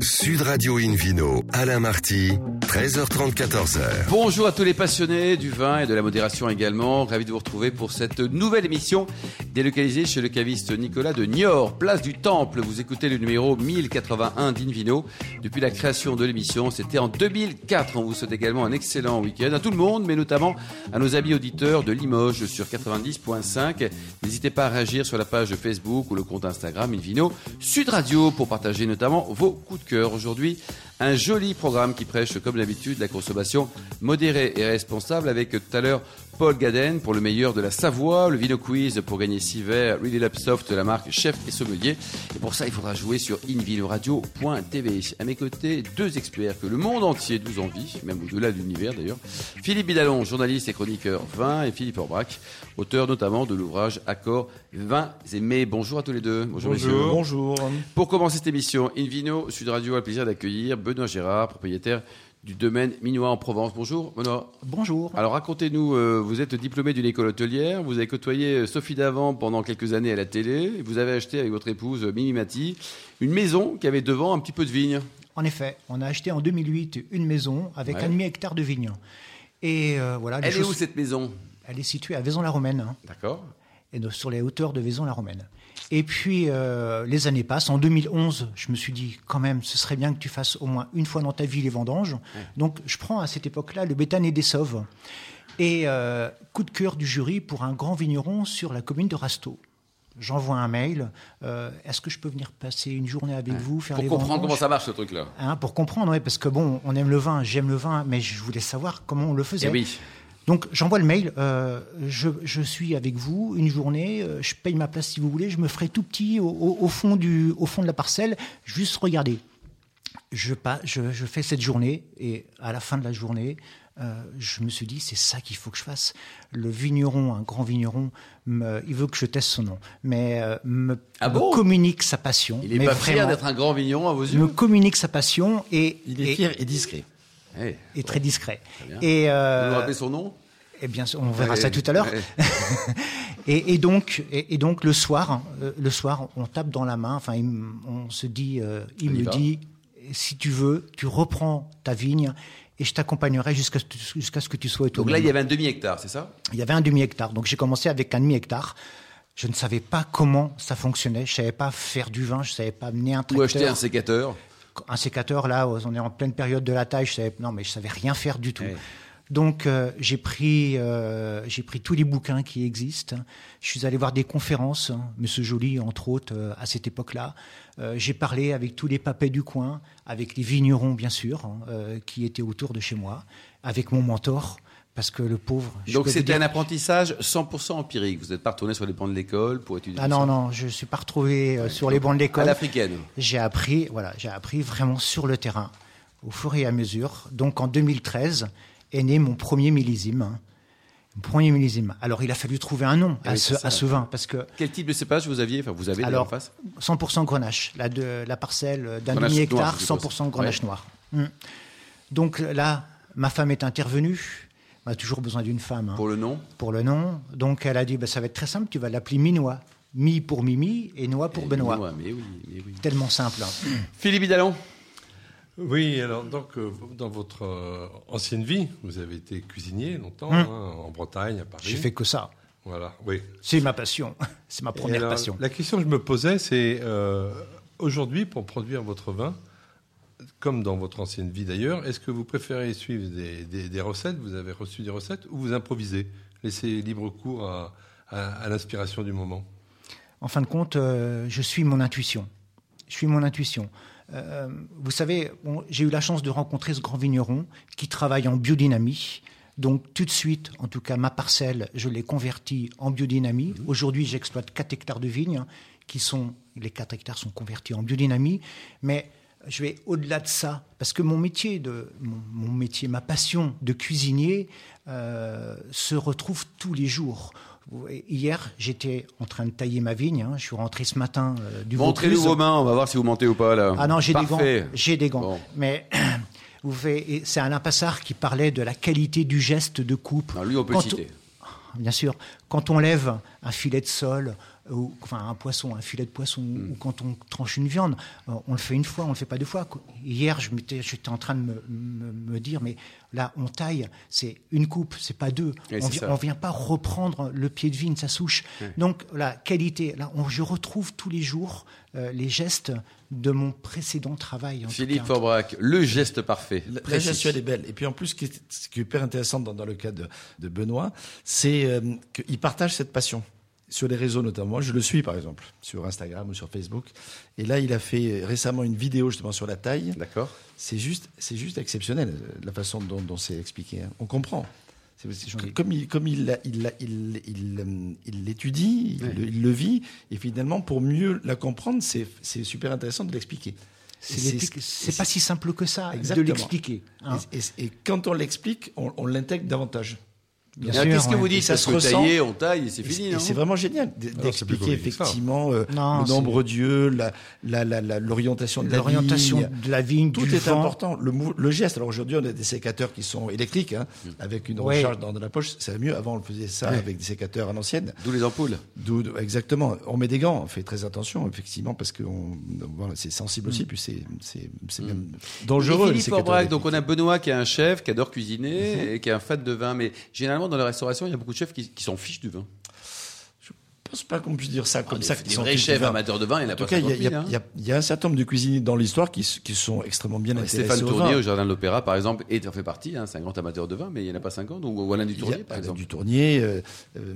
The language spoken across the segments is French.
Sud Radio Invino, Alain Marty, 13h30, 14h. Bonjour à tous les passionnés du vin et de la modération également. Ravi de vous retrouver pour cette nouvelle émission délocalisée chez le caviste Nicolas de Niort, place du Temple. Vous écoutez le numéro 1081 d'Invino. Depuis la création de l'émission, c'était en 2004. On vous souhaite également un excellent week-end à tout le monde, mais notamment à nos amis auditeurs de Limoges sur 90.5. N'hésitez pas à réagir sur la page Facebook ou le compte Instagram Invino Sud Radio pour partager notamment vos coups de cœur. Aujourd'hui, un joli programme qui prêche, comme d'habitude, la consommation modérée et responsable avec tout à l'heure Paul Gaden pour le meilleur de la Savoie, le Vino Quiz pour gagner 6 verres, Really Love Soft de la marque Chef et Sommelier. Et pour ça, il faudra jouer sur invinoradio.tv. À mes côtés, deux experts que le monde entier nous envie, même au-delà de l'univers d'ailleurs. Philippe Bidalon, journaliste et chroniqueur vin, et Philippe Orbach, auteur notamment de l'ouvrage Accord vins et mets. Bonjour à tous les deux. Bonjour, bonjour. bonjour. Pour commencer cette émission, Invino Sud Radio a le plaisir d'accueillir Benoît Gérard, propriétaire du domaine minois en Provence. Bonjour, Benoît. Bonjour. Alors racontez-nous, euh, vous êtes diplômé d'une école hôtelière, vous avez côtoyé euh, Sophie Davant pendant quelques années à la télé, et vous avez acheté avec votre épouse euh, Mimi Mati une maison qui avait devant un petit peu de vignes. En effet, on a acheté en 2008 une maison avec un demi-hectare de vignes. Et voilà. Elle est où cette maison? Elle est située à Vaison-la-Romaine. Hein. D'accord. Et sur les hauteurs de Vaison-la-Romaine. Et puis, euh, les années passent. En 2011, je me suis dit, quand même, ce serait bien que tu fasses au moins une fois dans ta vie les vendanges. Donc, je prends à cette époque-là le béthane et des sauves. Et euh, coup de cœur du jury pour un grand vigneron sur la commune de Rasteau. J'envoie un mail. Euh, est-ce que je peux venir passer une journée avec vous, faire Pour comprendre comment ça marche ce truc-là. Hein, pour comprendre, oui, parce que bon, on aime le vin, j'aime le vin, mais je voulais savoir comment on le faisait. Et eh oui. Donc j'envoie le mail, euh, je, suis avec vous une journée, euh, je paye ma place si vous voulez, je me ferai tout petit au, fond, du, au fond de la parcelle, juste regarder. Je, pas, je, fais cette journée et à la fin de la journée, euh, je me suis dit c'est ça qu'il faut que je fasse. Le vigneron, un grand vigneron, il veut que je teste son nom, mais me, ah communique sa passion. Il est pas fier d'être un grand vigneron à vos yeux? Me communique sa passion et il est fier et discret et très discret. Et euh, vous rappelez son nom? Eh bien, on verra ça tout à l'heure. et, donc, et, donc le soir, hein, euh, le soir, on tape dans la main. Enfin, on se dit, euh, il me dit, si tu veux, tu reprends ta vigne et je t'accompagnerai jusqu'à jusqu'à ce que tu sois autonome. Donc là, il y avait un demi-hectare, c'est ça? Il y avait un demi-hectare. Donc j'ai commencé avec un demi-hectare. Je ne savais pas comment ça fonctionnait. Je savais pas faire du vin. Je savais pas mener un tracteur. Ou acheter un sécateur un sécateur, là, on est en pleine période de la taille, je savais, non, mais je savais rien faire du tout. Donc euh, j'ai pris euh, j'ai pris tous les bouquins qui existent. Je suis allé voir des conférences, hein, Monsieur Joly entre autres euh, à cette époque-là. j'ai parlé avec tous les papets du coin, avec les vignerons bien sûr hein, qui étaient autour de chez moi, avec mon mentor parce que le pauvre. Donc c'était un apprentissage 100% empirique. Vous n'êtes pas retourné sur les bancs de l'école pour étudier Ah non non, je suis pas retrouvé euh, sur les bancs de l'école. À l'africaine. J'ai appris voilà, j'ai appris vraiment sur le terrain, au fur et à mesure. Donc en 2013 est né mon premier millésime. Hein. Mon premier millésime. Alors il a fallu trouver un nom à, ce, à, ce, vin parce que. Quel type de cépage vous aviez Enfin vous avez alors, en face 100% grenache. La de la parcelle d'un demi hectare, 100% grenache noir. Hum. Donc là, ma femme est intervenue on a toujours besoin d'une femme. Hein. Pour le nom Pour le nom. Donc elle a dit, bah, ça va être très simple, tu vas l'appeler Minois. Mi pour Mimi et Noix pour Benoît. mais oui, mais oui. Tellement simple. Hein. Philippe Hidalon oui, alors donc euh, dans votre euh, ancienne vie, vous avez été cuisinier longtemps hum. hein, en Bretagne, à Paris. J'ai fait que ça. Voilà, oui. C'est ma passion, c'est ma première passion. La question que je me posais, c'est euh, aujourd'hui pour produire votre vin, comme dans votre ancienne vie d'ailleurs, est-ce que vous préférez suivre des, recettes, vous avez reçu des recettes, ou vous improvisez, laissez libre cours à, l'inspiration du moment En fin de compte, euh, je suis mon intuition. Je suis mon intuition. Euh, vous savez, j'ai eu la chance de rencontrer ce grand vigneron qui travaille en biodynamie. Donc tout de suite, en tout cas ma parcelle, je l'ai convertie en biodynamie. Mmh. Aujourd'hui, j'exploite 4 hectares de vignes, qui sont, les 4 hectares sont convertis en biodynamie. Mais je vais au-delà de ça, parce que mon métier, de, mon, métier, ma passion de cuisinier euh, se retrouve tous les jours. Hier, j'étais en train de tailler ma vigne. Hein. Je suis rentré ce matin euh, du Montrez-nous vos mains, on va voir si vous mentez ou pas là. Ah non, j'ai des gants. J'ai des gants. Mais c'est Alain Passard qui parlait de la qualité du geste de coupe. lui, on peut citer. Bien sûr. Quand on lève un filet de sol, ou, enfin un poisson, un filet de poisson, Mm. ou quand on tranche une viande, euh, on le fait une fois, on le fait pas deux fois. Hier, je m'étais, j'étais en train de me, me- me dire, mais là, on taille, c'est une coupe, c'est pas deux. On, vi- ça. on vient pas reprendre le pied de vigne, sa souche. Donc la qualité, là, on- je retrouve tous les jours euh, les gestes de mon précédent travail. en Philippe. Forbrac, le geste parfait. La, la gestuelle est belle. Et puis en plus, ce qui est, ce qui est hyper intéressant dans, dans le cas de, de Benoît, c'est euh, qu'il partage cette passion sur les réseaux notamment. Moi, je le suis par exemple sur Instagram ou sur Facebook. Et là, il a fait récemment une vidéo justement sur la taille. D'accord. C'est juste, c'est juste exceptionnel euh, la façon dont, dont c'est expliqué. hein. On comprend. C'est- c'est- comme il, comme il, il, il, il, il l'étudie, il, Ouais. le- il le vit, et finalement, pour mieux la comprendre, c'est c'est super intéressant de l'expliquer. C'est, pas si simple que ça Exactement. de l'expliquer. hein. Et, et- et quand on l'explique, on, on l'intègre davantage. Bien sûr, Qu'est-ce que ouais. vous dites ça se ressent. tailler, on taille et c'est fini, c'est- c'est vraiment génial c'est d'expliquer effectivement euh, Non, le c'est- nombre d'yeux, la, la, la, la- l'orientation de la L'orientation vigne. de la vigne, Tout est vent. important. Le, geste. Alors aujourd'hui, on a des sécateurs qui sont électriques, hein, avec une recharge dans, dans la poche. Ça va mieux. Avant, on faisait ça avec des sécateurs à l'ancienne. D'où les ampoules. D'où, exactement. On met des gants. On fait très attention, effectivement, parce que on, voilà, c'est sensible aussi. Puis c'est, c'est, c'est même dangereux. Philippe donc on a Benoît qui est un chef, qui adore cuisiner et qui est un fan de vin. Mais généralement, dans la restauration, il y a beaucoup de chefs qui, s'en fichent du vin. Je pense pas qu'on puisse dire ça comme Ah, ça. des, des sont vrais tous chefs amateurs de vin, il n'y en a pas cas, il y, a- 50 il y 000, a- hein. il y a- il y a un certain nombre de cuisiniers dans l'histoire qui, qui sont extrêmement bien intéressés Stéphane au Tournier vin. au Jardin de l'Opéra, par exemple, et en fait partie. hein, c'est un grand amateur de vin, mais il n'y en a pas 50. Ou, ou Alain Dutournier, par Alain exemple. Dutournier, euh, euh,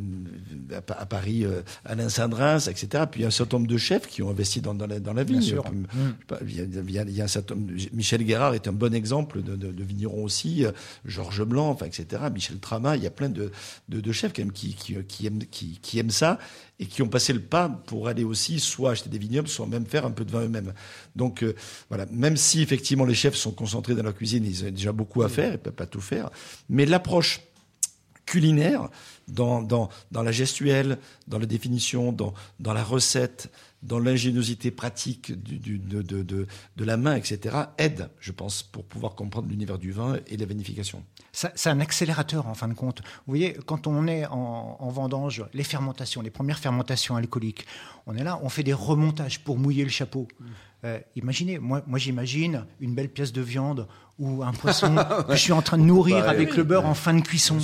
à, Pa- à Paris, euh, Alain Sandrins, etc. Puis il y a un certain nombre de chefs qui ont investi dans, dans la, dans la vigne. Il y, a, il y a- il y a un certain nombre- Michel Guérard est un bon exemple de, de, de vigneron aussi. euh, Georges Blanc, enfin, etc. Michel Trama, il y a plein de, de, de chefs quand même qui, qui, qui aiment, qui, qui aiment ça et qui ont passé le pas pour aller aussi soit acheter des vignobles, soit même faire un peu de vin eux-mêmes. Donc euh, voilà, même si effectivement les chefs sont concentrés dans leur cuisine, ils ont déjà beaucoup à faire, ils ne peuvent pas tout faire, mais l'approche culinaire, dans, dans, dans la gestuelle, dans la définition, dans, dans la recette, dans l'ingéniosité pratique du, du- de, de, de, de la main, etc., aide, je pense, pour pouvoir comprendre l'univers du vin et la vinification. Ça- C'est un accélérateur en fin de compte. Vous voyez, quand on est en, en vendange, les fermentations, les premières fermentations alcooliques, on est là, on fait des remontages pour mouiller le chapeau. Euh, imaginez, moi, moi j'imagine une belle pièce de viande ou un poisson que je suis en train de nourrir Bah, avec oui, le beurre en fin de cuisson.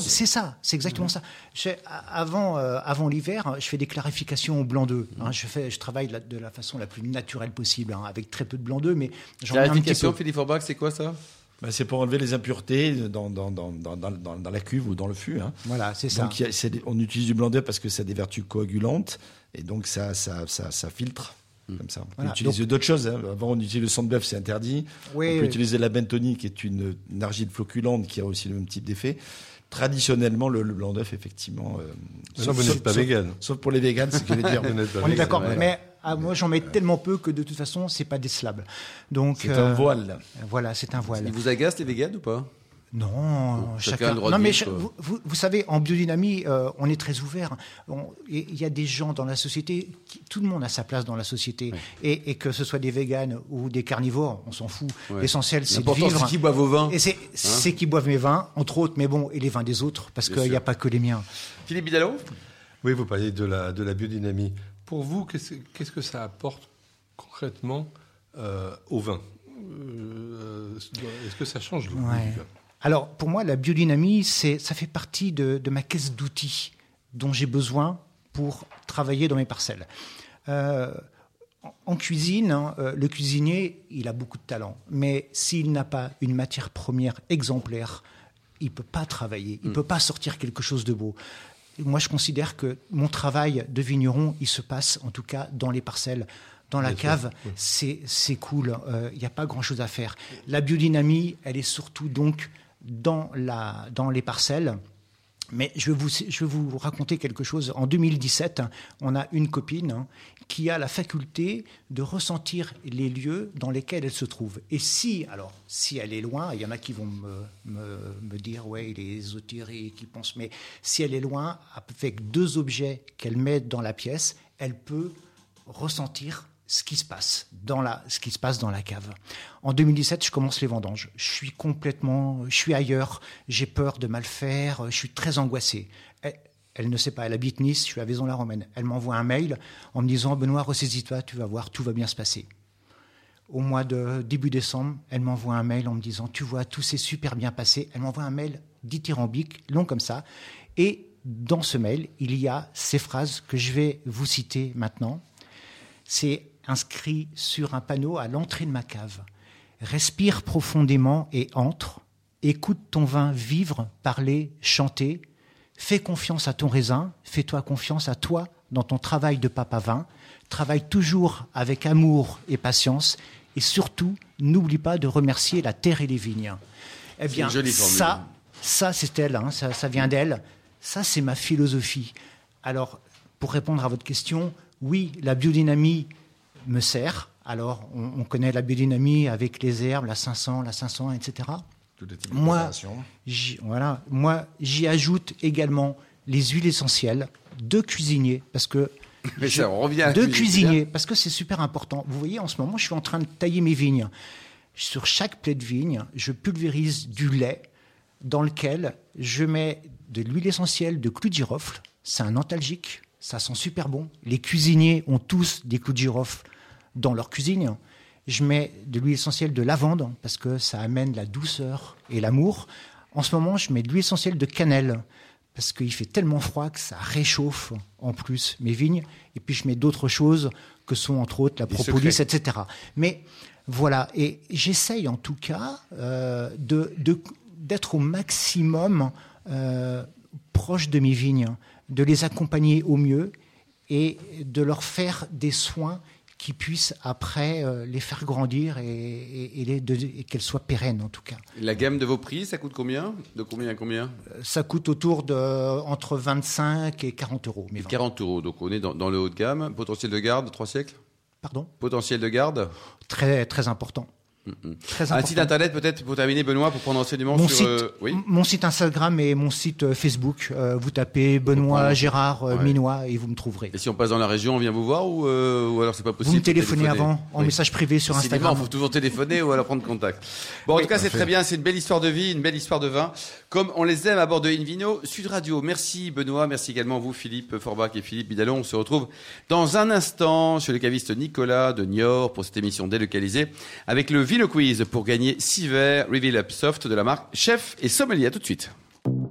C'est ça, c'est exactement ça. Je fais- avant euh, avant l'hiver, je fais des clarifications au blanc d'œuf. hein. je, fais, je travaille de la, de la façon la plus naturelle possible, hein, avec très peu de blanc d'œuf, mais j'en mets un petit Clarification, peu. Philippe Forbrac, c'est quoi ça? Ben, c'est pour enlever les impuretés dans, dans, dans, dans, dans, dans- dans la cuve ou dans le fût. Hein. Voilà, c'est ça. Donc, a- on utilise du blanc d'œuf parce que ça a des vertus coagulantes et donc ça, ça, ça, ça filtre. Comme ça. On peut Voilà, utiliser d'autres choses. hein. Avant, on utilisait le sang de bœuf, c'est interdit. Oui, on peut oui. utiliser la bentoni, qui est une, une argile floculente qui a aussi le même type d'effet. Traditionnellement, le, le blanc d'œuf, effectivement. euh, Maintenant, vous n'êtes pas vegan. Sauf pour les véganes, c'est ce que je veux dire. Vous n'êtes pas On est d'accord, mais ah, moi j'en mets tellement peu que de toute façon c'est pas décelable. Donc C'est euh, un voile. Voilà, c'est un voile. Ils vous agacent les véganes ou pas? Non, chacun a le droit non de mais quoi. vous, vous- vous savez, en biodynamie, euh, on est très ouvert. Il y a des gens dans la société, qui- tout le monde a sa place dans la société, et, et que ce soit des véganes ou des carnivores, on s'en fout. L'essentiel c'est de vivre. c'est qu'ils boivent vos vins. Et c'est c'est qu'ils boivent mes vins, entre autres, mais bon, et les vins des autres, parce qu'il n'y a pas que les miens. Philippe Bidalot Oui, vous parliez de la, de la biodynamie. Pour vous, qu'est-ce que ça apporte concrètement euh, au vin? Euh, Est-ce que ça change le goût Ouais. Alors, pour moi, la biodynamie, ça fait partie de, de ma caisse d'outils dont j'ai besoin pour travailler dans mes parcelles. Euh, en- cuisine, hein, euh, le cuisinier, il a beaucoup de talent, mais s'il n'a pas une matière première exemplaire, il peut pas travailler, il peut pas sortir quelque chose de beau. Moi, je considère que mon travail de vigneron, il se passe en tout cas dans les parcelles. Dans la cave, c'est c'est cool, il n'y a pas grand-chose à faire. La biodynamie, elle est surtout donc dans, la, dans les parcelles. Mais je vais, vous, je vous raconter quelque chose. En 2017, on a une copine hein, qui a la faculté de ressentir les lieux dans lesquels elle se trouve. Et si, alors, si elle est loin, il y en a qui vont me, me, me dire, ouais, il est ésotérique, qui pense, mais si elle est loin, avec deux objets qu'elle met dans la pièce, elle peut ressentir ce qui se passe dans la ce qui se passe dans la cave. En 2017, je commence les vendanges. Je suis complètement je suis ailleurs, j'ai peur de mal faire, je suis très angoissé. Elle, ne sait pas, elle habite Nice, je suis à Vaison-la-Romaine. Elle m'envoie un mail en me disant Benoît, ressaisis-toi, tu vas voir, tout va bien se passer. Au mois de début décembre, elle m'envoie un mail en me disant Tu vois, tout s'est super bien passé. Elle m'envoie un mail dithyrambique, long comme ça. Et dans ce mail, il y a ces phrases que je vais vous citer maintenant. C'est inscrit sur un panneau à l'entrée de ma cave. Respire profondément et entre. Écoute ton vin vivre, parler, chanter. Fais confiance à ton raisin. Fais-toi confiance à toi dans ton travail de papa vin. Travaille toujours avec amour et patience. Et surtout, n'oublie pas de remercier la terre et les vignes. Eh bien, ça, ça c'est elle, hein, ça, ça vient d'elle. Ça, c'est ma philosophie. Alors, pour répondre à votre question, oui, la biodynamie me sert. Alors, on, connaît la biodynamie avec les herbes, la 500, la 500, etc. moi, voilà, moi, j'y ajoute également les huiles essentielles de cuisinier, parce que Mais ça, on revient de cuisinier, parce que c'est super important. Vous voyez, en ce moment, je suis en train de tailler mes vignes. Sur chaque plaie de vigne, je pulvérise du lait dans lequel je mets de l'huile essentielle de clou de girofle. C'est un antalgique, ça sent super bon. Les cuisiniers ont tous des clous de girofle dans leur cuisine. Je mets de l'huile essentielle de lavande parce que ça amène la douceur et l'amour. En ce moment, je mets de l'huile essentielle de cannelle parce qu'il fait tellement froid que ça réchauffe en plus mes vignes. Et puis je mets d'autres choses que sont entre autres la propolis, etc. Mais voilà, et j'essaye en tout cas euh, de, d'être au maximum euh, proche de mes vignes, de les accompagner au mieux et de leur faire des soins qui puissent après euh, les faire grandir et, et, qu'elles soient pérennes en tout cas. La gamme de vos prix, ça coûte combien? De combien à combien? Euh, Ça coûte autour de entre 25 et 40 euros. 40 euros, donc on est dans, dans, le haut de gamme. Potentiel de garde, 3 siècles? Pardon? Potentiel de garde? Très, très important. Un site internet peut-être pour terminer, Benoît, pour prendre enseignement mon sur. Site, euh, oui mon site Instagram et mon site euh, Facebook. Euh, vous tapez Benoît Gérard Minois et vous me trouverez. Et si on passe dans la région, on vient vous voir ou, ou alors c'est pas possible Vous me téléphonez avant en message privé sur Instagram. Il faut toujours téléphoner ou alors prendre contact. Bon, en tout cas, c'est très bien. C'est une belle histoire de vie, une belle histoire de vin, comme on les aime à bord de Invino Sud Radio. Merci Benoît, merci également vous Philippe Forbach et Philippe Bidalon. On se retrouve dans un instant chez le caviste Nicolas de Niort pour cette émission délocalisée avec le Vino Quiz pour gagner 6 verres Reveal Up Soft de la marque Chef et Sommelier. À tout de suite.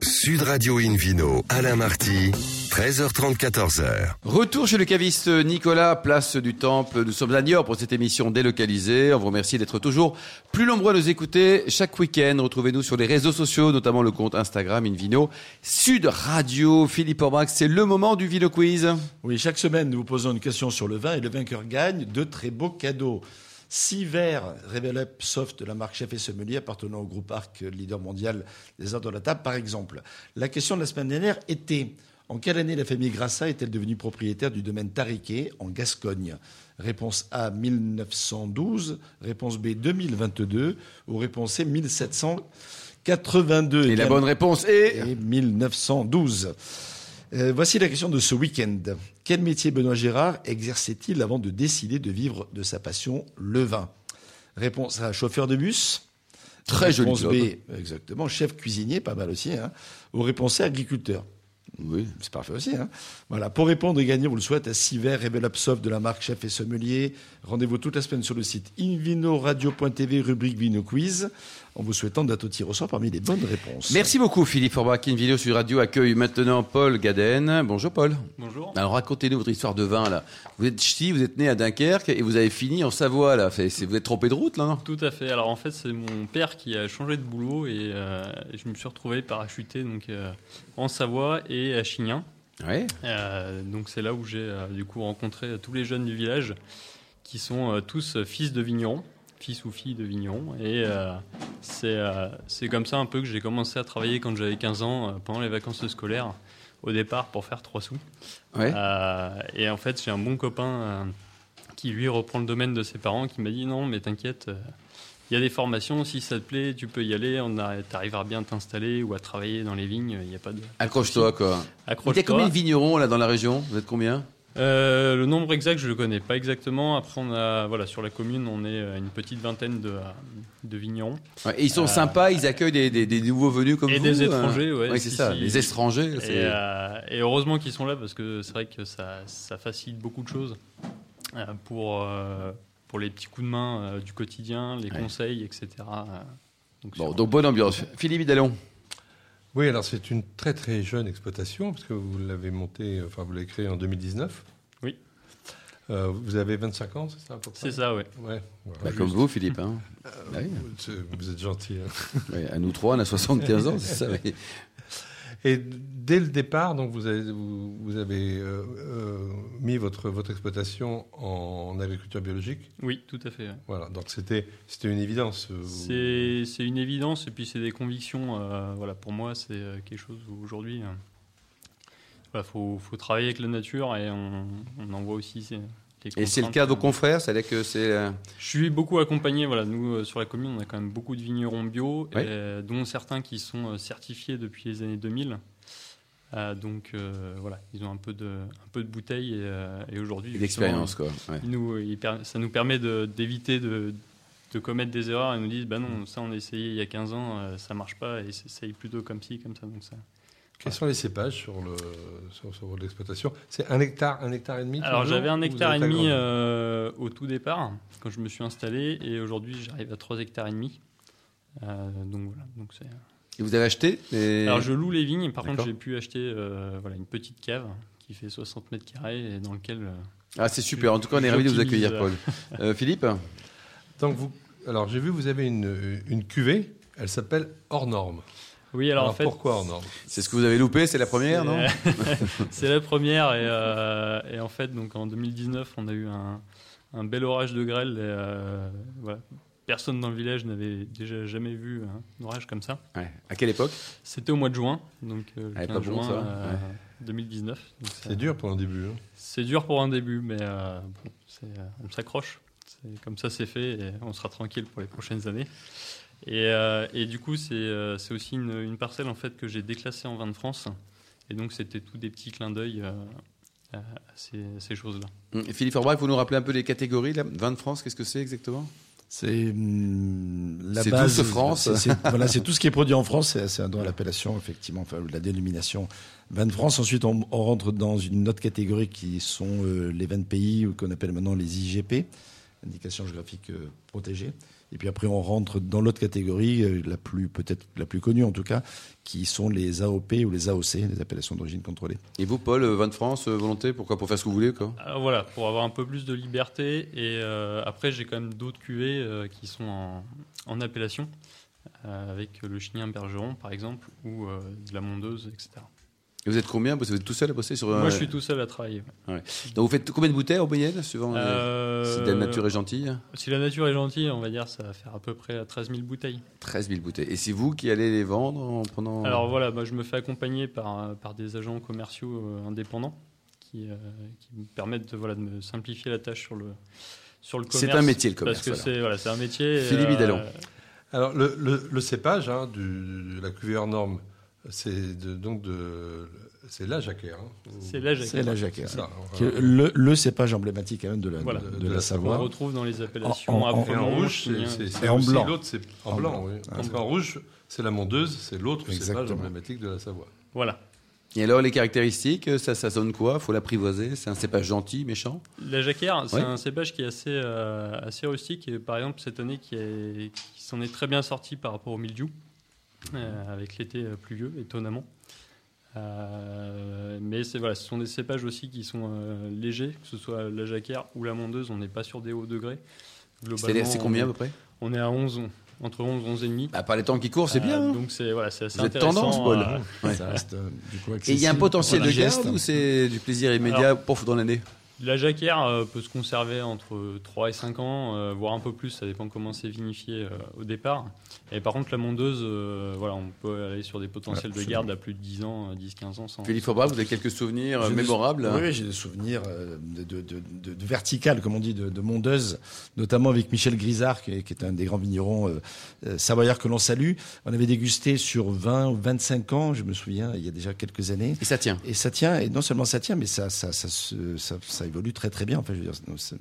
Sud Radio Invino, Alain Marty, 13h30, 14h. Retour chez le caviste Nicolas, place du Temple. Nous sommes à Niort pour cette émission délocalisée. On vous remercie d'être toujours plus nombreux à nous écouter chaque week-end. Retrouvez-nous sur les réseaux sociaux, notamment le compte Instagram Invino Sud Radio. Philippe Orbac, c'est le moment du Vino Quiz. Oui, chaque semaine, nous vous posons une question sur le vin et le vainqueur gagne de très beaux cadeaux. Six verres Revel Soft de la marque Chef et Sommelier appartenant au groupe Arc, leader mondial des arts de la table, par exemple. La question de la semaine dernière était en quelle année la famille Grassa est-elle devenue propriétaire du domaine Tariquet en Gascogne? Réponse A 1912, réponse B 2022 ou réponse C 1782. Et, la bonne réponse est 1912. Euh, voici la question de ce week-end. Quel métier Benoît Gérard exerçait-il avant de décider de vivre de sa passion, le vin? Réponse A, chauffeur de bus. Très joli Réponse B, exactement, chef cuisinier, pas mal aussi. Hein. Ou réponse C, agriculteur. Oui. C'est parfait aussi. Hein. voilà. Pour répondre et gagner, vous le souhaitez, à 6 verres Revel Soft de la marque Chef et Sommelier. Rendez-vous toute la semaine sur le site invinoradio.tv, rubrique Vino Quiz en vous souhaitant d'être au tir au sort parmi les bonnes réponses. Merci beaucoup Philippe Forbach. Une vidéo sur Radio accueille maintenant Paul Gaden. Bonjour Paul. Bonjour. Alors racontez-nous votre histoire de vin là. Vous êtes ch'ti, vous êtes né à Dunkerque et vous avez fini en Savoie là. Vous êtes trompé de route là non? Tout à fait. Alors en fait c'est mon père qui a changé de boulot et euh, je me suis retrouvé parachuté donc euh, en Savoie et à Chignin. Ouais. Euh, donc c'est là où j'ai du coup rencontré tous les jeunes du village qui sont tous fils de vignerons fils ou fille de vigneron. Et euh, euh, c'est comme ça un peu que j'ai commencé à travailler quand j'avais 15 ans, euh, pendant les vacances scolaires, au départ pour faire trois sous. et en fait, j'ai un bon copain qui lui reprend le domaine de ses parents, qui m'a dit non, mais t'inquiète. il y a des formations, si ça te plaît, tu peux y aller, on arriveras bien à t'installer ou à travailler dans les vignes, il n'y a pas de... Accroche-toi quoi. Accroche il y a combien de vignerons là dans la région? Vous êtes combien? Euh, le nombre exact, je le connais pas exactement. Après, on a, voilà, sur la commune, on est une petite vingtaine de, de vignerons. Ouais, et ils sont Euh, sympas, ils accueillent des, des- des nouveaux venus comme Et vous. des euh. étrangers, ouais, Oui, c'est si, ça, si. les étrangers. Et, euh, et heureusement qu'ils sont là parce que c'est vrai que ça, ça facilite beaucoup de choses pour, pour les petits coups de main du quotidien, les Ouais. conseils, etc. donc Bon, donc bonne ambiance. Philippe Vidalon. Oui, alors c'est une très très jeune exploitation, parce que vous l'avez montée, enfin vous l'avez créée en 2019. Oui. Euh, vous avez 25 ans, c'est ça à peu près? C'est ça, ouais. Ouais. voilà, Bah, comme vous, Philippe. Hein. Bah oui. C'est- Vous êtes gentil. hein. Ouais, à nous trois, on a 75 ans, c'est ça. oui. Et dès le départ, donc vous avez, vous, vous avez euh, euh, mis votre, votre exploitation en, agriculture biologique. Oui, tout à fait. ouais. Voilà, donc c'était une évidence. euh, C'est une évidence et puis c'est des convictions. euh, voilà, pour moi, c'est quelque chose aujourd'hui, il faut, faut travailler avec la nature et on, on en voit aussi. Et c'est le cas de vos confrères, c'est-à-dire que c'est. euh, Je suis beaucoup accompagné. Voilà, nous euh, sur la commune, on a quand même beaucoup de vignerons bio, euh, dont certains qui sont euh, certifiés depuis les années 2000. Euh, donc euh, voilà, ils ont un peu de, un peu de bouteille et, euh, et aujourd'hui, l'expérience, quoi. Ouais. ils nous, ils per- ça nous permet d'éviter de, de commettre des erreurs. Ils nous disent, bah non, ça on a essayé il y a 15 ans, euh, ça marche pas, et essaye plutôt comme ci, comme ça. Donc ça. Quels sont les cépages sur le sur, sur l'exploitation C'est un hectare, un hectare et demi. Alors j'avais un hectare et demi euh, au tout départ, quand je me suis installé, et aujourd'hui j'arrive à 3 hectares et demi. Euh, donc voilà, donc c'est. Et vous avez acheté les- Alors je loue les vignes, par contre j'ai pu acheter euh, voilà, une petite cave qui fait 60 mètres carrés et dans lequel euh, Ah, c'est super. En tout cas, on est ravis de vous accueillir, Paul. Euh, Philippe? Donc vous, alors j'ai vu vous avez une, une cuvée. Elle s'appelle hors norme. Oui, alors, en fait, pourquoi hors norme C'est ce que vous avez loupé, c'est la première, non? C'est- la première et, euh, et en fait donc en 2019 on a eu un, un bel orage de grêle. Et, euh, voilà. Personne dans le village n'avait déjà jamais vu un orage comme ça. Ouais. À quelle époque? C'était au mois de juin, donc euh, le Ah, 15 pas bon, juin ça, euh, ouais. 2019. Donc, ça- C'est dur pour un début. hein. C'est dur pour un début, mais euh, bon, euh, on s'accroche. C'est- Comme ça, c'est fait et on sera tranquille pour les prochaines années. Et, euh, et du coup, c'est, euh, aussi une, une parcelle en fait que j'ai déclassée en vin de France. Et donc, c'était tous des petits clins d'œil euh, à ces, ces choses-là. Hum, Philippe Forbrac, vous nous rappelez un peu les catégories là 20 de France, qu'est-ce que c'est exactement? C'est hum, la C'est base. douce France. c'est- c'est- voilà, c'est tout ce qui est produit en France. C'est c'est dans l'appellation effectivement, enfin la dénomination vin de France. Ensuite, on, on rentre dans une autre catégorie qui sont euh, les vins de pays ou qu'on appelle maintenant les IGP, indications géographiques euh, protégées. Et puis après, on rentre dans l'autre catégorie, euh, la plus peut-être la plus connue en tout cas, qui sont les AOP ou les AOC, les appellations d'origine contrôlée. Et vous, Paul, euh, 20 de France, volonté Pourquoi? Pour faire ce que vous voulez, quoi? Alors voilà, pour avoir un peu plus de liberté. Et euh, après, j'ai quand même d'autres cuvées euh, qui sont en, en appellation, euh, avec le chien bergeron par exemple, ou euh, de la mondeuse, etc. Et vous êtes combien Vous êtes tout seul à bosser sur un... Moi, je suis tout seul à travailler. Donc vous faites combien de bouteilles en moyenne, suivant Euh, si la nature est gentille Si la nature est gentille, on va dire, ça va faire à peu près 13 000 bouteilles. 13 000 bouteilles. Et c'est vous qui allez les vendre en prenant... Alors voilà, moi, je me fais accompagner par, par des agents commerciaux euh, indépendants qui, euh, qui me permettent de, voilà, de me simplifier la tâche sur le, sur le commerce. C'est un métier, le commerce, Parce que c'est voilà, c'est un métier. Philippe Hidalgo. Alors le, le- le cépage hein, du- de la cuvée hors norme, c'est de- donc de c'est la jacquère. hein. c'est la C'est la jacquère. C'est ça, Qui est voilà. le, le cépage emblématique quand même de la, Voilà. de, De de la la On Savoie. retrouve dans les appellations En- en- en rouge, c'est- en blanc. l'autre, c'est en, En blanc. blanc. oui. Ah, Parce c'est- qu'en rouge, c'est la mondeuse, c'est l'autre cépage emblématique de la Savoie. Voilà. Et alors les caractéristiques, ça, ça sonne quoi? Faut l'apprivoiser? C'est un cépage gentil, méchant? La jacquère, c'est Ouais. un cépage qui est assez, euh, assez rustique et par exemple cette année qui, est- qui s'en est très bien sorti par rapport au mildiou, euh, avec l'été euh, pluvieux, étonnamment. Euh, mais c'est voilà, ce sont des cépages aussi qui sont euh, légers, que ce soit la jacquère ou la mondeuse, on n'est pas sur des hauts degrés. Globalement, c'est combien à peu près on est à 11, entre 11 et 11 et demi. À part les temps qui courent, c'est bien. Euh, hein donc c'est voilà, c'est assez Vous êtes tendance, Paul. euh, Ouais. Ça reste euh, du coup Et il y a un potentiel de geste. ou c'est du plaisir immédiat pour dans l'année? La jacquère euh, peut se conserver entre 3 et 5 ans, euh, voire un peu plus, ça dépend comment c'est vinifié euh, au départ. Et par contre, la mondeuse, voilà, on peut aller sur des potentiels de garde à plus de 10 ans, euh, 10-15 ans. Sans, Philippe Faubrac, vous avez quelques souvenirs J'ai mémorables Oui, oui, j'ai des souvenirs de, de, de, de- de verticales, comme on dit, de, de mondeuse, notamment avec Michel Grisard, qui est, qui est un des grands vignerons euh, savoyards que l'on salue. On avait dégusté sur 20 ou 25 ans, je me souviens, il y a déjà quelques années. Et ça tient. Et ça tient, et non seulement ça tient, mais ça, ça, ça, ça, ça évolue très très bien. Enfin, je veux dire,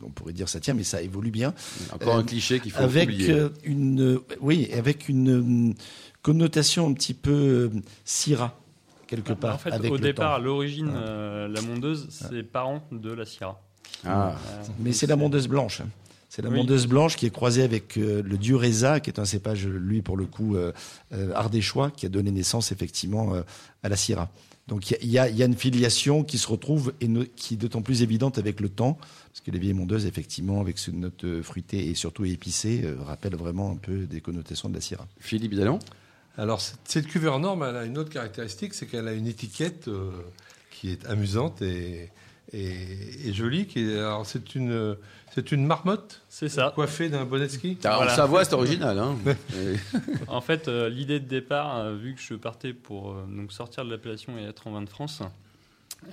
on pourrait dire ça tient, mais ça évolue bien. Encore Euh, un cliché qu'il faut avec oublier. euh, une, euh, oui, avec une euh, connotation un petit peu euh, Syrah quelque Bah, part. en fait, avec au le départ, à temps. l'origine, euh, la mondeuse, c'est parent de la Syrah. Ah. Euh, Mais c'est la mondeuse blanche. C'est la Oui. mondeuse blanche qui est croisée avec euh, le Dureza, qui est un cépage, lui, pour le coup, euh, euh, ardéchois, qui a donné naissance, effectivement, euh, à la Syrah. Donc, il y a- y, y une filiation qui se retrouve et no- qui est d'autant plus évidente avec le temps, parce que les vieilles mondeuses, effectivement, avec ce note euh, fruitée et surtout épicée, euh, rappellent vraiment un peu des connotations de la Syrah. Philippe Dallon Alors, cette- hors norme, elle a une autre caractéristique, c'est qu'elle a une étiquette euh, qui est amusante et, et, et jolie. Qui alors, c'est une, c'est une marmotte C'est ça. coiffée d'un bonnet de ski. Voilà. En Savoie, c'est original. Hein. En fait, euh, l'idée de départ, euh, vu que je partais pour euh, donc sortir de l'appellation et être en vin de France,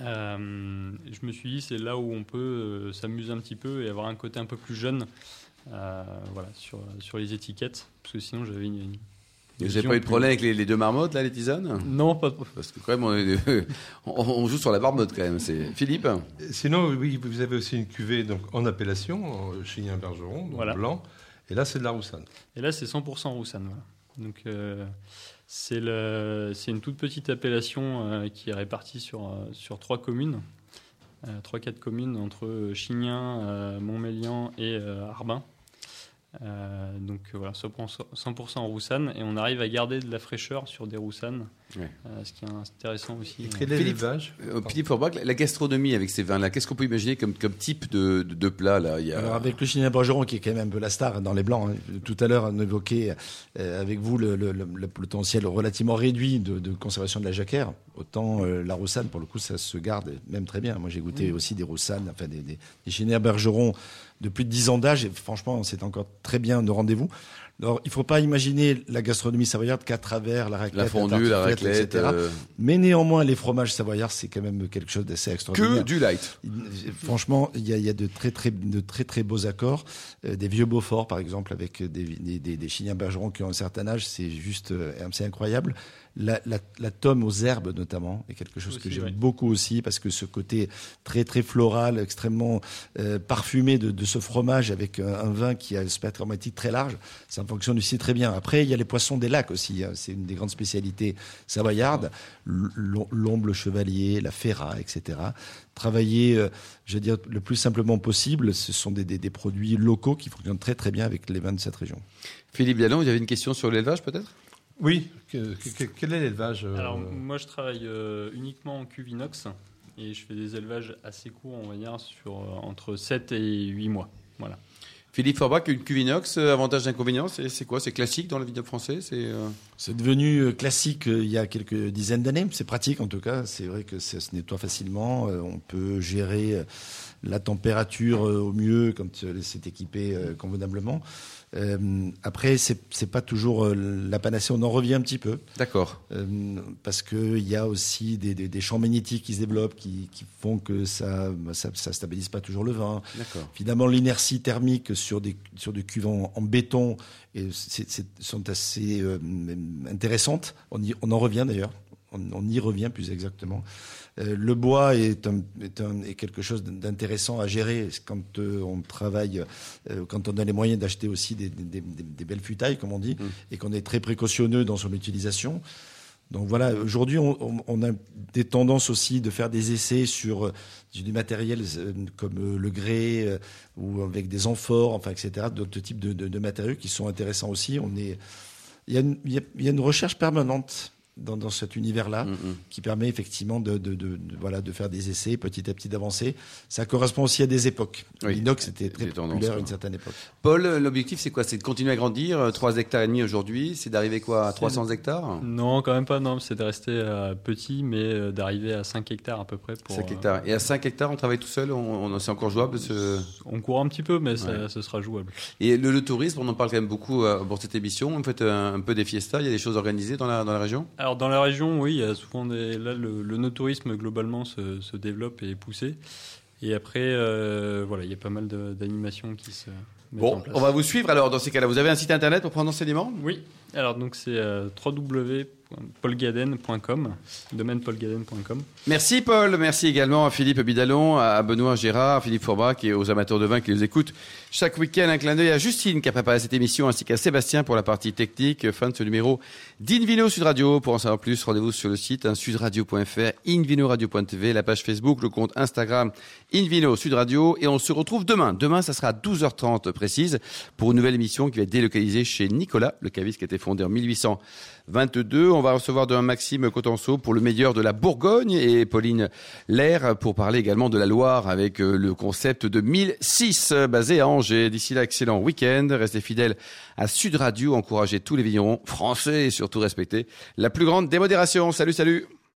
euh, je me suis dit c'est là où on peut euh, s'amuser un petit peu et avoir un côté un peu plus jeune euh, voilà, sur, sur les étiquettes. Parce que sinon, j'avais une. une Vous n'avez pas eu de problème avec les, les deux marmottes, là, les tisanes Non, pas. Parce que quand même, on, est- on- on joue sur la marmotte quand même. C'est Philippe Sinon, oui, vous avez aussi une cuvée donc, en appellation, en Chignin Bergeron, donc Voilà. blanc. Et là, c'est de la roussanne. Et là, c'est 100% Roussanne. Voilà. Donc, euh, c'est une toute petite appellation euh, qui est répartie sur, euh, sur trois communes, euh, trois, quatre communes entre Chignin, euh, Montmélian et euh, Arbin. Euh, donc voilà, 100% 100% en roussanne. Et on arrive à garder de la fraîcheur sur des roussannes, Ouais. euh, ce qui est intéressant aussi. L'élevage Euh, Philippe Forbach, la gastronomie avec ces vins-là, qu'est-ce qu'on peut imaginer comme, comme type de, de, de plat là Il y a... Alors avec le Chignin Bergeron qui est quand même un peu la star dans les blancs. hein. Tout à l'heure on évoquait euh, avec vous le, le- le- le potentiel relativement réduit de, de conservation de la jacquère. Autant euh, la roussanne pour le coup ça se garde même très bien. Moi j'ai goûté aussi des roussannes, enfin des, des, des Bergeron de plus de 10 ans d'âge et franchement c'est encore très bien de rendez-vous. Alors il faut pas imaginer la gastronomie savoyarde qu'à travers la raclette, la fondue, la tartiflette, raclette, etc. euh, Mais néanmoins les fromages savoyards c'est quand même quelque chose d'assez extraordinaire. que du light. Franchement, il y a, il y a de très très de très très beaux accords. Euh, des vieux Beaufort, par exemple, avec des des, des, Bergerons qui ont un certain âge, c'est juste euh, c'est incroyable. La, la, la tome aux herbes notamment est quelque chose que j'aime ouais. beaucoup aussi parce que ce côté très très floral, extrêmement euh, parfumé de, de ce fromage avec un, un vin qui a un spectre aromatique très large, ça fonctionne aussi très bien. Après, il y a les poissons des lacs aussi, hein. c'est une des grandes spécialités savoyardes, l'omble chevalier, la ferra, etc travailler, euh, je veux dire, le plus simplement possible. Ce sont des, des, des produits locaux qui fonctionnent très très bien avec les vins de cette région. Philippe Dallon, vous avez une question sur l'élevage peut-être? Oui. Que- que- quel est l'élevage euh, Alors moi je travaille euh, uniquement en cuve inox et je fais des élevages assez courts, on va dire, sur euh, entre 7 et 8 mois. Voilà. Philippe Forbach, une cuve inox, euh, avantage d'inconvénient, c'est c'est quoi? C'est classique dans le vignoble français? C'est euh, C'est devenu classique il y a quelques dizaines d'années. C'est pratique en tout cas. C'est vrai que ça se nettoie facilement. On peut gérer la température euh, au mieux quand c'est équipé euh, convenablement. Euh, après, c'est c'est pas toujours la panacée. On en revient un petit peu. D'accord. Euh, parce qu'il y a aussi des, des, des champs magnétiques qui se développent, qui, qui font que ça, ça, ça stabilise pas toujours le vin. D'accord. Finalement, l'inertie thermique sur des, sur des cuves en, en béton et c'est- sont assez euh, intéressantes. On, y- on en revient d'ailleurs. On, on y revient plus exactement. Euh, le bois est, un, est, un- est quelque chose d'intéressant à gérer quand euh, on travaille, euh, quand on a les moyens d'acheter aussi des, des- des- des belles futailles, comme on dit, et qu'on est très précautionneux dans son utilisation. Donc voilà, aujourd'hui, on, a des tendances aussi de faire des essais sur du matériel comme le grès ou avec des amphores, enfin, etc., d'autres types de, de- de matériaux qui sont intéressants aussi. On est, il y a une, il y a- il y a une recherche permanente dans, dans cet univers-là, Mm, mm. qui permet effectivement de, de, de, de- voilà, de faire des essais petit à petit d'avancer. Ça correspond aussi à des époques. Oui. L'inox était très populaire à une certaine époque. Paul, l'objectif c'est quoi? C'est de continuer à grandir, euh, 3 hectares et demi aujourd'hui, c'est d'arriver quoi? À 300 hectares? Non, quand même pas, non, c'est de rester euh, petit, mais euh, d'arriver à 5 hectares à peu près. Pour, 5 euh, hectares. Et à 5 hectares, on travaille tout seul? On, on- C'est encore jouable ce... on court un petit peu, mais ça, Ouais. ce sera jouable. Et le, le tourisme, on en parle quand même beaucoup euh, pour cette émission. Vous faites un, un peu des fiestas, il y a des choses organisées dans la, dans la région? Alors dans la région, oui, il y a souvent des. Là, le, le no-tourisme globalement se, se développe et est poussé. Et après, euh, voilà, il y a pas mal d'animations qui se Bon, on va vous suivre alors dans ces cas-là. Vous avez un site internet pour prendre enseignement? Oui, alors donc c'est euh, domaine paulgaden.com. Merci Paul, merci également à Philippe Bidalon, à Benoît Gérard, à Philippe Forbach et aux amateurs de vin qui nous écoutent chaque week-end. Un clin d'œil à Justine qui a préparé cette émission ainsi qu'à Sébastien pour la partie technique. Fin de ce numéro d'Invino Sud Radio. Pour en savoir plus, rendez-vous sur le site hein, sudradio.fr, invinoradio.tv, la page Facebook, le compte Instagram Invino Sud Radio et on se retrouve demain. Demain, ça sera à 12h30 précise pour une nouvelle émission qui va être délocalisée chez Nicolas, le caviste qui a été fondé en 1822. On va recevoir demain Maxime Cotenceau pour le meilleur de la Bourgogne et Pauline Lair pour parler également de la Loire avec euh, le concept de 1006 euh, basé à Angers. D'ici là, excellent week-end. Restez fidèles à Sud Radio. Encouragez tous les vignerons français et surtout respectez la plus grande démodération. Salut, salut